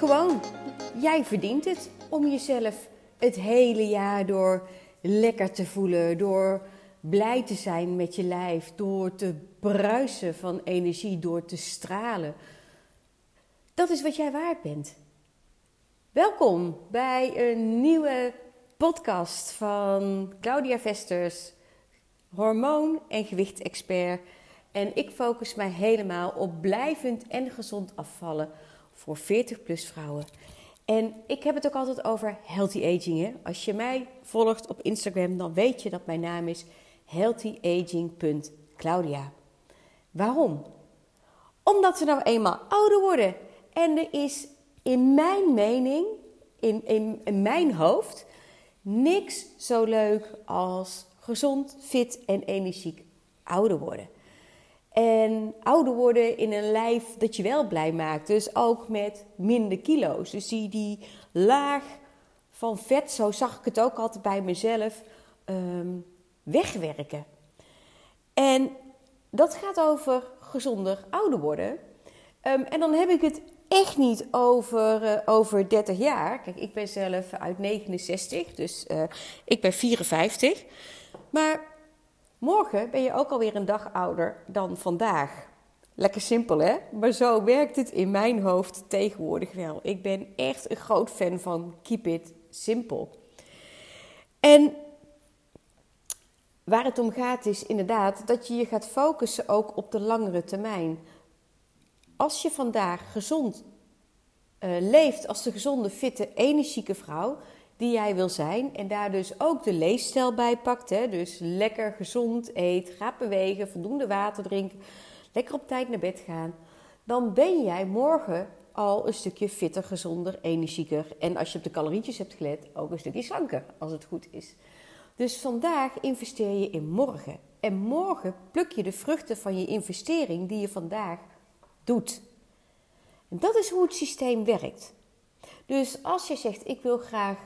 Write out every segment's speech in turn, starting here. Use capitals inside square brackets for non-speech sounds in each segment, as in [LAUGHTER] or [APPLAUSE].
gewoon, jij verdient het om jezelf het hele jaar door lekker te voelen, door blij te zijn met je lijf, door te bruisen van energie, door te stralen. Dat is wat jij waard bent. Welkom bij een nieuwe podcast van Claudia Vesters, hormoon- en gewichtexpert. En ik focus mij helemaal op blijvend en gezond afvallen voor 40-plus vrouwen. En ik heb het ook altijd over healthy aging. Hè? Als je mij volgt op Instagram, dan weet je dat mijn naam is healthyaging.claudia. Waarom? Omdat we nou eenmaal ouder worden. En er is in mijn mening, in, in, in mijn hoofd, niks zo leuk als gezond, fit en energiek ouder worden. En ouder worden in een lijf dat je wel blij maakt. Dus ook met minder kilo's. Dus die, die laag van vet, zo zag ik het ook altijd bij mezelf, um, wegwerken. En dat gaat over gezonder ouder worden. Um, en dan heb ik het echt niet over, uh, over 30 jaar. Kijk, ik ben zelf uit 69, dus uh, ik ben 54. Maar Morgen ben je ook alweer een dag ouder dan vandaag. Lekker simpel hè? Maar zo werkt het in mijn hoofd tegenwoordig wel. Ik ben echt een groot fan van keep it simpel. En waar het om gaat is inderdaad dat je je gaat focussen ook op de langere termijn. Als je vandaag gezond uh, leeft als de gezonde, fitte, energieke vrouw, die jij wil zijn. En daar dus ook de leefstijl bij pakt. Hè? Dus lekker gezond eet, gaat bewegen, voldoende water drinken, lekker op tijd naar bed gaan. Dan ben jij morgen al een stukje fitter, gezonder, energieker. En als je op de calorietjes hebt gelet, ook een stukje slanker, als het goed is. Dus vandaag investeer je in morgen. En morgen pluk je de vruchten van je investering die je vandaag doet. En dat is hoe het systeem werkt. Dus als je zegt: Ik wil graag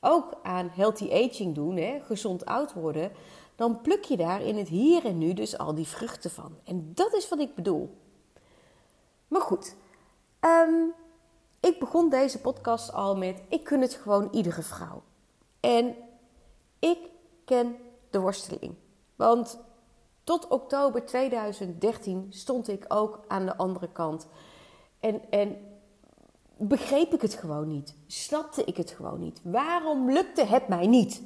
ook aan healthy aging doen, hè, gezond oud worden, dan pluk je daar in het hier en nu dus al die vruchten van. En dat is wat ik bedoel. Maar goed, um, ik begon deze podcast al met: ik kun het gewoon iedere vrouw. En ik ken de worsteling. Want tot oktober 2013 stond ik ook aan de andere kant. En, en begreep ik het gewoon niet. Snapte ik het gewoon niet. Waarom lukte het mij niet?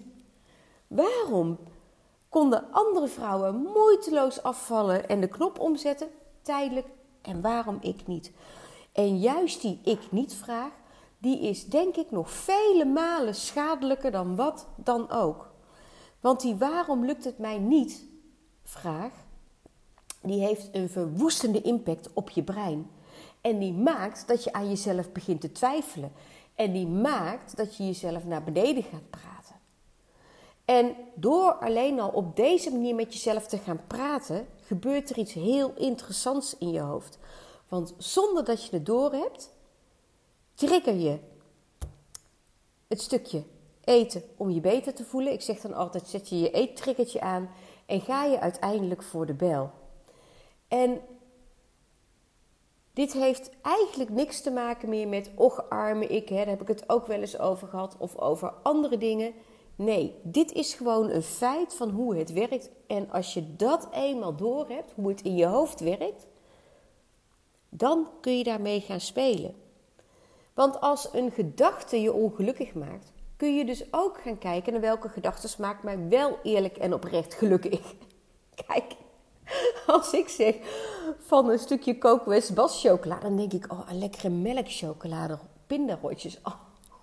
Waarom konden andere vrouwen moeiteloos afvallen en de knop omzetten, tijdelijk, en waarom ik niet? En juist die ik niet vraag, die is denk ik nog vele malen schadelijker dan wat dan ook. Want die waarom lukt het mij niet vraag, die heeft een verwoestende impact op je brein. En die maakt dat je aan jezelf begint te twijfelen. En die maakt dat je jezelf naar beneden gaat praten. En door alleen al op deze manier met jezelf te gaan praten, gebeurt er iets heel interessants in je hoofd. Want zonder dat je het doorhebt, trigger je het stukje eten om je beter te voelen. Ik zeg dan altijd: zet je je eettriggertje aan en ga je uiteindelijk voor de bel. En dit heeft eigenlijk niks te maken meer met och arme ik, hè, daar heb ik het ook wel eens over gehad, of over andere dingen. Nee, dit is gewoon een feit van hoe het werkt. En als je dat eenmaal doorhebt, hoe het in je hoofd werkt, dan kun je daarmee gaan spelen. Want als een gedachte je ongelukkig maakt, kun je dus ook gaan kijken naar welke gedachten maakt mij wel eerlijk en oprecht gelukkig. [LAUGHS] Kijk, [LAUGHS] als ik zeg van een stukje Coke Bas chocolade, dan denk ik, oh, een lekkere melkchocolade, pindarotjes, oh,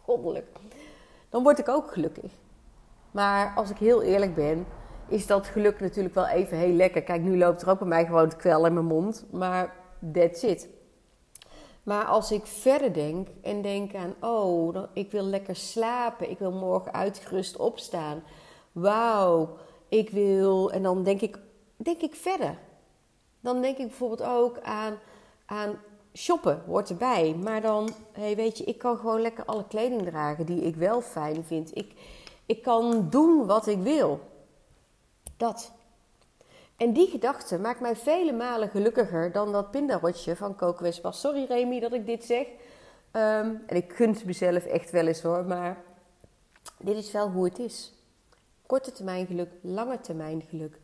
goddelijk. Dan word ik ook gelukkig. Maar als ik heel eerlijk ben, is dat geluk natuurlijk wel even heel lekker. Kijk, nu loopt er ook bij mij gewoon het kwel in mijn mond, maar that's it. Maar als ik verder denk en denk aan, oh, ik wil lekker slapen, ik wil morgen uitgerust opstaan. Wauw, ik wil. En dan denk ik, denk ik verder. Dan denk ik bijvoorbeeld ook aan, aan shoppen, hoort erbij. Maar dan, hey, weet je, ik kan gewoon lekker alle kleding dragen die ik wel fijn vind. Ik, ik kan doen wat ik wil. Dat. En die gedachte maakt mij vele malen gelukkiger dan dat pindarotje van Coco Sorry Remy dat ik dit zeg. Ehm, en ik gun mezelf echt wel eens hoor, maar dit is wel hoe het is. Korte termijn geluk, lange termijn geluk.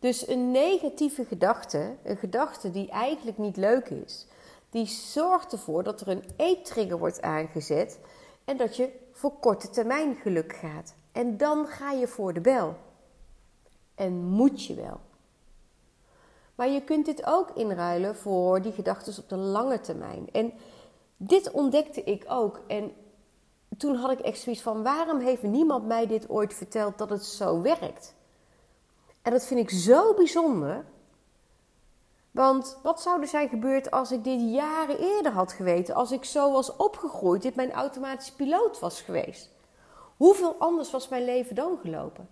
Dus een negatieve gedachte, een gedachte die eigenlijk niet leuk is, die zorgt ervoor dat er een eettrigger wordt aangezet en dat je voor korte termijn geluk gaat. En dan ga je voor de bel. En moet je wel. Maar je kunt dit ook inruilen voor die gedachten op de lange termijn. En dit ontdekte ik ook. En toen had ik echt zoiets van: waarom heeft niemand mij dit ooit verteld dat het zo werkt? En dat vind ik zo bijzonder. Want wat zou er zijn gebeurd als ik dit jaren eerder had geweten? Als ik zo was opgegroeid, dit mijn automatische piloot was geweest? Hoeveel anders was mijn leven dan gelopen?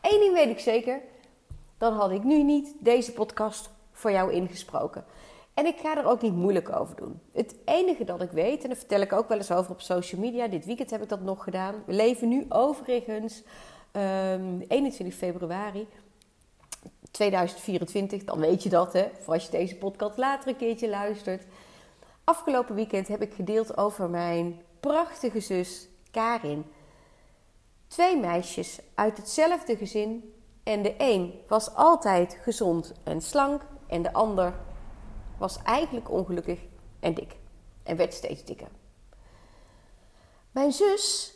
Eén ding weet ik zeker: dan had ik nu niet deze podcast voor jou ingesproken. En ik ga er ook niet moeilijk over doen. Het enige dat ik weet, en daar vertel ik ook wel eens over op social media, dit weekend heb ik dat nog gedaan. We leven nu overigens um, ehm, 21 februari 2024, dan weet je dat, hè, voor als je deze podcast later een keertje luistert. Afgelopen weekend heb ik gedeeld over mijn prachtige zus Karin. Twee meisjes uit hetzelfde gezin. En de een was altijd gezond en slank. En de ander was eigenlijk ongelukkig en dik. En werd steeds dikker. Mijn zus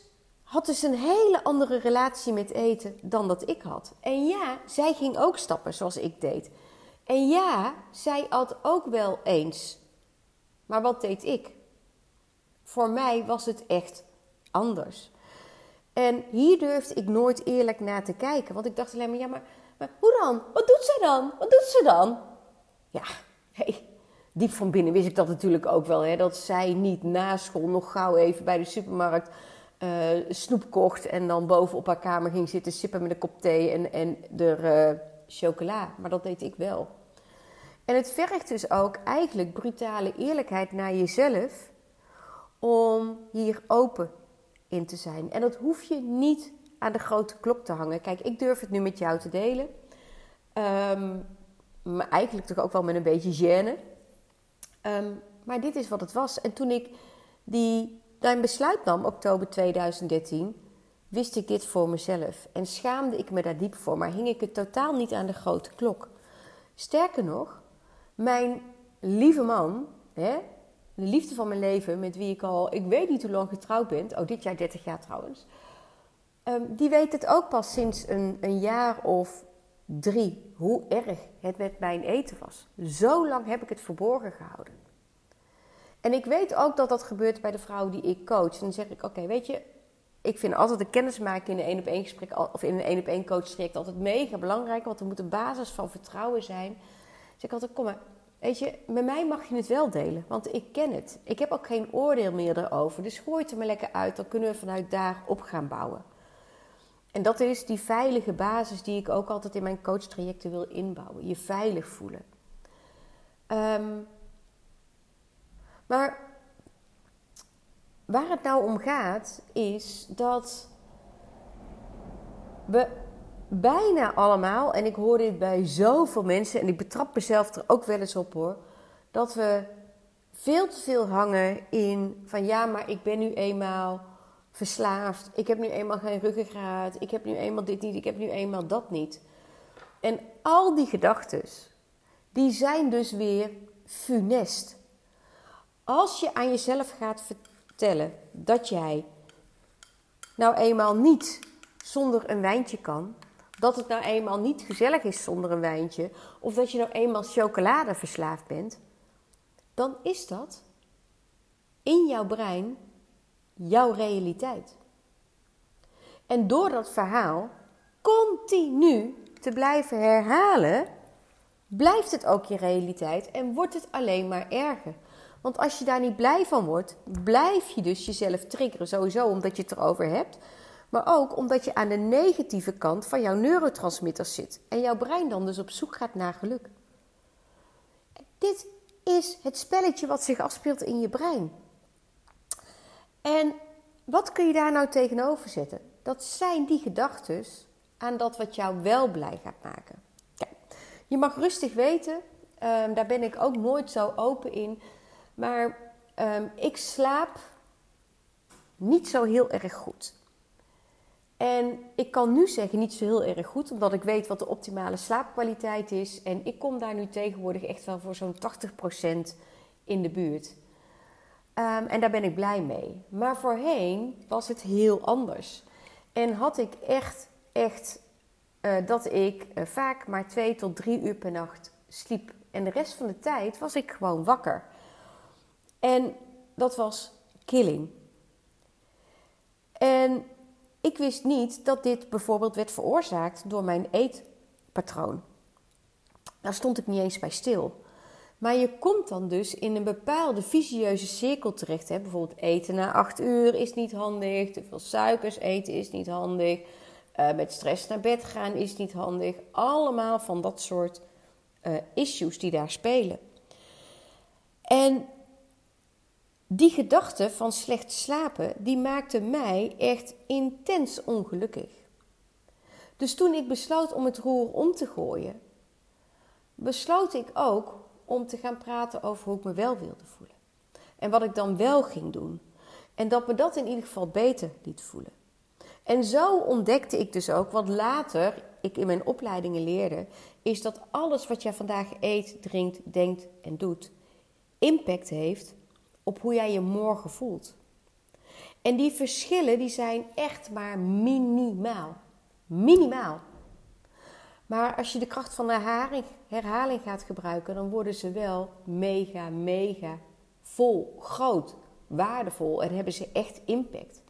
had dus een hele andere relatie met eten dan dat ik had. En ja, zij ging ook stappen zoals ik deed. En ja, zij at ook wel eens. Maar wat deed ik? Voor mij was het echt anders. En hier durfde ik nooit eerlijk naar te kijken. Want ik dacht alleen maar, ja, maar, hoe dan? Wat doet ze dan? Wat doet ze dan? Ja, hey, diep van binnen wist ik dat natuurlijk ook wel. Hè, dat zij niet na school nog gauw even bij de supermarkt uh, snoep kocht. En dan boven op haar kamer ging zitten sippen met een kop thee en, en er uh, chocola. Maar dat deed ik wel. En het vergt dus ook eigenlijk brutale eerlijkheid naar jezelf. Om hier open in te zijn. En dat hoef je niet aan de grote klok te hangen. Kijk, ik durf het nu met jou te delen. Um, maar eigenlijk toch ook wel met een beetje gêne. Um, maar dit is wat het was. En toen ik die, mijn besluit nam, oktober 2013, wist ik dit voor mezelf. En schaamde ik me daar diep voor, maar hing ik het totaal niet aan de grote klok. Sterker nog, mijn lieve man, hè, de liefde van mijn leven, met wie ik al, ik weet niet hoe lang getrouwd ben, oh dit jaar 30 jaar trouwens, um, die weet het ook pas sinds een, een jaar of drie, hoe erg het met mijn eten was. Zo lang heb ik het verborgen gehouden. En ik weet ook dat dat gebeurt bij de vrouwen die ik coach. En dan zeg ik, oké, weet je, ik vind altijd de kennismaking in een één op één gesprek of in een één op één coach traject altijd mega belangrijk, want er moet een basis van vertrouwen zijn. Dus ik altijd, kom maar, Weet je, met mij mag je het wel delen, want ik ken het. Ik heb ook geen oordeel meer erover. Dus gooi het er maar lekker uit, dan kunnen we vanuit daar op gaan bouwen. En dat is die veilige basis die ik ook altijd in mijn coachtrajecten wil inbouwen. Je veilig voelen. Ehm, maar waar het nou om gaat, is dat we bijna allemaal, en ik hoor dit bij zoveel mensen, en ik betrap mezelf er ook wel eens op hoor, dat we veel te veel hangen in van ja, maar ik ben nu eenmaal verslaafd, ik heb nu eenmaal geen ruggengraat, ik heb nu eenmaal dit niet, ik heb nu eenmaal dat niet. En al die gedachten, die zijn dus weer funest. Als je aan jezelf gaat vertellen dat jij nou eenmaal niet zonder een wijntje kan, dat het nou eenmaal niet gezellig is zonder een wijntje, of dat je nou eenmaal chocolade verslaafd bent, dan is dat in jouw brein jouw realiteit. En door dat verhaal continu te blijven herhalen, blijft het ook je realiteit en wordt het alleen maar erger. Want als je daar niet blij van wordt, blijf je dus jezelf triggeren. Sowieso omdat je het erover hebt. Maar ook omdat je aan de negatieve kant van jouw neurotransmitters zit. En jouw brein dan dus op zoek gaat naar geluk. Dit is het spelletje wat zich afspeelt in je brein. En wat kun je daar nou tegenover zetten? Dat zijn die gedachten aan dat wat jou wel blij gaat maken. Kijk, je mag rustig weten, um, daar ben ik ook nooit zo open in. Maar Ehm, ik slaap niet zo heel erg goed. En ik kan nu zeggen niet zo heel erg goed, omdat ik weet wat de optimale slaapkwaliteit is. En ik kom daar nu tegenwoordig echt wel voor zo'n 80% in de buurt. Ehm, en daar ben ik blij mee. Maar voorheen was het heel anders. En had ik echt, echt uh, dat ik uh, vaak maar twee tot drie uur per nacht sliep. En de rest van de tijd was ik gewoon wakker. En dat was killing. En ik wist niet dat dit bijvoorbeeld werd veroorzaakt door mijn eetpatroon. Daar stond ik niet eens bij stil. Maar je komt dan dus in een bepaalde visieuze cirkel terecht. Hè? Bijvoorbeeld eten na acht uur is niet handig. Te veel suikers eten is niet handig. Uh, met stress naar bed gaan is niet handig. Allemaal van dat soort uh, issues die daar spelen. En die gedachte van slecht slapen, die maakte mij echt intens ongelukkig. Dus toen ik besloot om het roer om te gooien, besloot ik ook om te gaan praten over hoe ik me wel wilde voelen. En wat ik dan wel ging doen. En dat me dat in ieder geval beter liet voelen. En zo ontdekte ik dus ook, wat later ik in mijn opleidingen leerde, is dat alles wat jij vandaag eet, drinkt, denkt en doet, impact heeft op hoe jij je morgen voelt. En die verschillen die zijn echt maar minimaal. Minimaal. Maar als je de kracht van herhaling gaat gebruiken, dan worden ze wel mega, mega vol, groot, waardevol en hebben ze echt impact.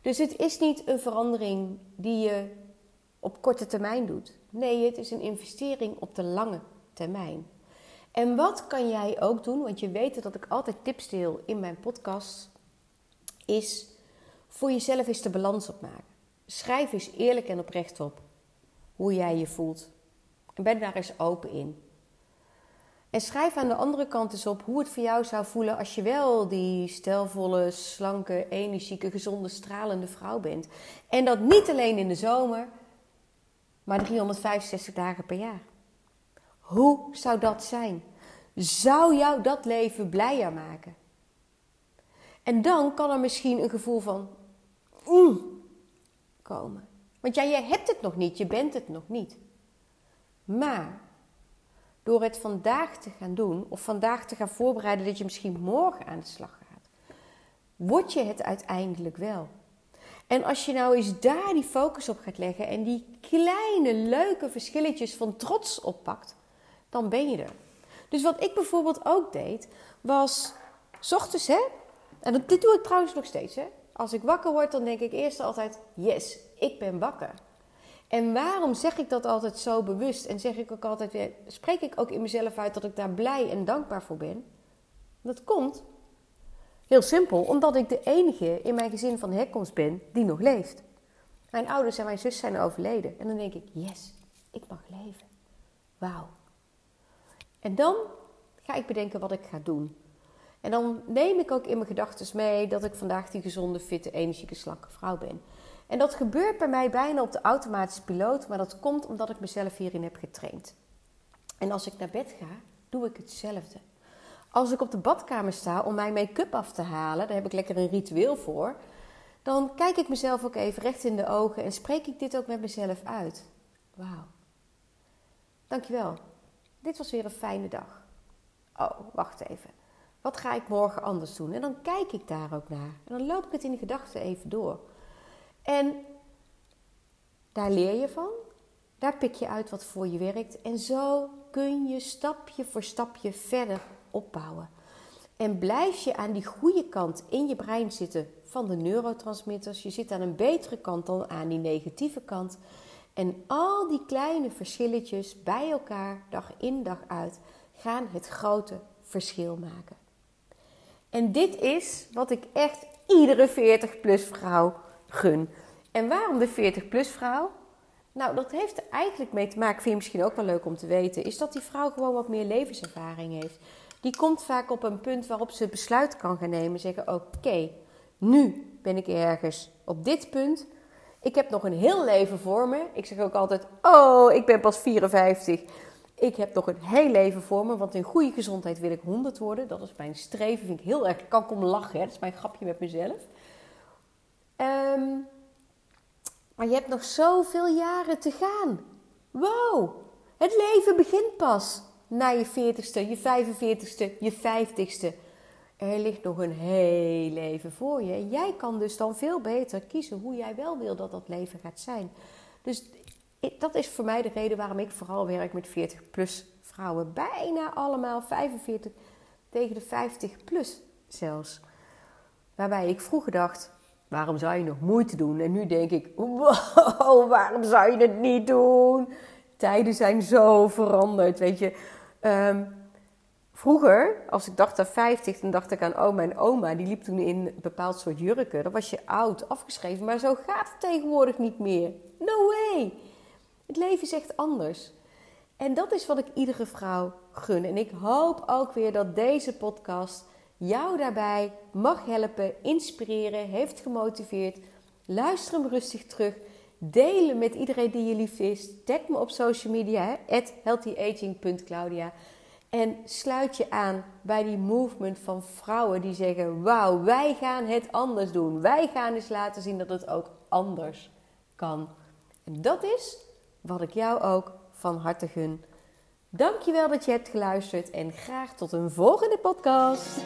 Dus het is niet een verandering die je op korte termijn doet. Nee, het is een investering op de lange termijn. En wat kan jij ook doen? Want je weet dat ik altijd tips deel in mijn podcast. Is voor jezelf eens de balans opmaken. Schrijf eens eerlijk en oprecht op hoe jij je voelt. En ben daar eens open in. En schrijf aan de andere kant eens op hoe het voor jou zou voelen als je wel die stelvolle, slanke, energieke, gezonde, stralende vrouw bent. En dat niet alleen in de zomer, maar 365 dagen per jaar. Hoe zou dat zijn? Zou jou dat leven blijer maken? En dan kan er misschien een gevoel van mm, komen. Want ja, je hebt het nog niet, je bent het nog niet. Maar door het vandaag te gaan doen, of vandaag te gaan voorbereiden dat je misschien morgen aan de slag gaat, word je het uiteindelijk wel. En als je nou eens daar die focus op gaat leggen en die kleine leuke verschilletjes van trots oppakt, dan ben je er. Dus wat ik bijvoorbeeld ook deed, was s ochtends, hè, en dit doe ik trouwens nog steeds, hè. Als ik wakker word, dan denk ik eerst altijd, yes, ik ben wakker. En waarom zeg ik dat altijd zo bewust? En zeg ik ook altijd weer, spreek ik ook in mezelf uit dat ik daar blij en dankbaar voor ben? Dat komt heel simpel, omdat ik de enige in mijn gezin van herkomst ben die nog leeft. Mijn ouders en mijn zus zijn overleden. En dan denk ik, yes, ik mag leven. Wauw. En dan ga ik bedenken wat ik ga doen. En dan neem ik ook in mijn gedachten mee dat ik vandaag die gezonde, fitte, energieke, slanke vrouw ben. En dat gebeurt bij mij bijna op de automatische piloot, maar dat komt omdat ik mezelf hierin heb getraind. En als ik naar bed ga, doe ik hetzelfde. Als ik op de badkamer sta om mijn make-up af te halen, daar heb ik lekker een ritueel voor, dan kijk ik mezelf ook even recht in de ogen en spreek ik dit ook met mezelf uit. Wauw. Dankjewel. Dit was weer een fijne dag. Oh, wacht even. Wat ga ik morgen anders doen? En dan kijk ik daar ook naar. En dan loop ik het in de gedachten even door. En daar leer je van. Daar pik je uit wat voor je werkt. En zo kun je stapje voor stapje verder opbouwen. En blijf je aan die goede kant in je brein zitten van de neurotransmitters. Je zit aan een betere kant dan aan die negatieve kant. En al die kleine verschilletjes bij elkaar, dag in dag uit, gaan het grote verschil maken. En dit is wat ik echt iedere 40-plus vrouw gun. En waarom de 40-plus vrouw? Nou, dat heeft er eigenlijk mee te maken, vind je misschien ook wel leuk om te weten, is dat die vrouw gewoon wat meer levenservaring heeft. Die komt vaak op een punt waarop ze besluit kan gaan nemen. Zeggen: Oké, nu ben ik ergens op dit punt. Ik heb nog een heel leven voor me. Ik zeg ook altijd: Oh, ik ben pas 54. ik heb nog een heel leven voor me, want in goede gezondheid wil ik 100 worden. Dat is mijn streven, vind ik heel erg, kan ik om lachen, hè? dat is mijn grapje met mezelf. Ehm, maar je hebt nog zoveel jaren te gaan. Wow, het leven begint pas na je 40ste, je 45ste, je 50ste. Er ligt nog een heel leven voor je. Jij kan dus dan veel beter kiezen hoe jij wel wil dat dat leven gaat zijn. Dus dat is voor mij de reden waarom ik vooral werk met 40 plus vrouwen. Bijna allemaal 45 tegen de 50 plus zelfs. Waarbij ik vroeger dacht, waarom zou je nog moeite doen? En nu denk ik, wow, [LAUGHS] waarom zou je het niet doen? Tijden zijn zo veranderd, weet je. Ehm, vroeger, als ik dacht aan 50, dan dacht ik aan oma en oma. Die liep toen in een bepaald soort jurken. Dan was je oud, afgeschreven. Maar zo gaat het tegenwoordig niet meer. No way! Het leven is echt anders. En dat is wat ik iedere vrouw gun. En ik hoop ook weer dat deze podcast jou daarbij mag helpen, inspireren, heeft gemotiveerd. Luister hem rustig terug. Delen met iedereen die je lief is. Tag me op social media, healthyaging.claudia. En sluit je aan bij die movement van vrouwen die zeggen: Wauw, wij gaan het anders doen. Wij gaan eens laten zien dat het ook anders kan. En dat is wat ik jou ook van harte gun. Dankjewel dat je hebt geluisterd en graag tot een volgende podcast.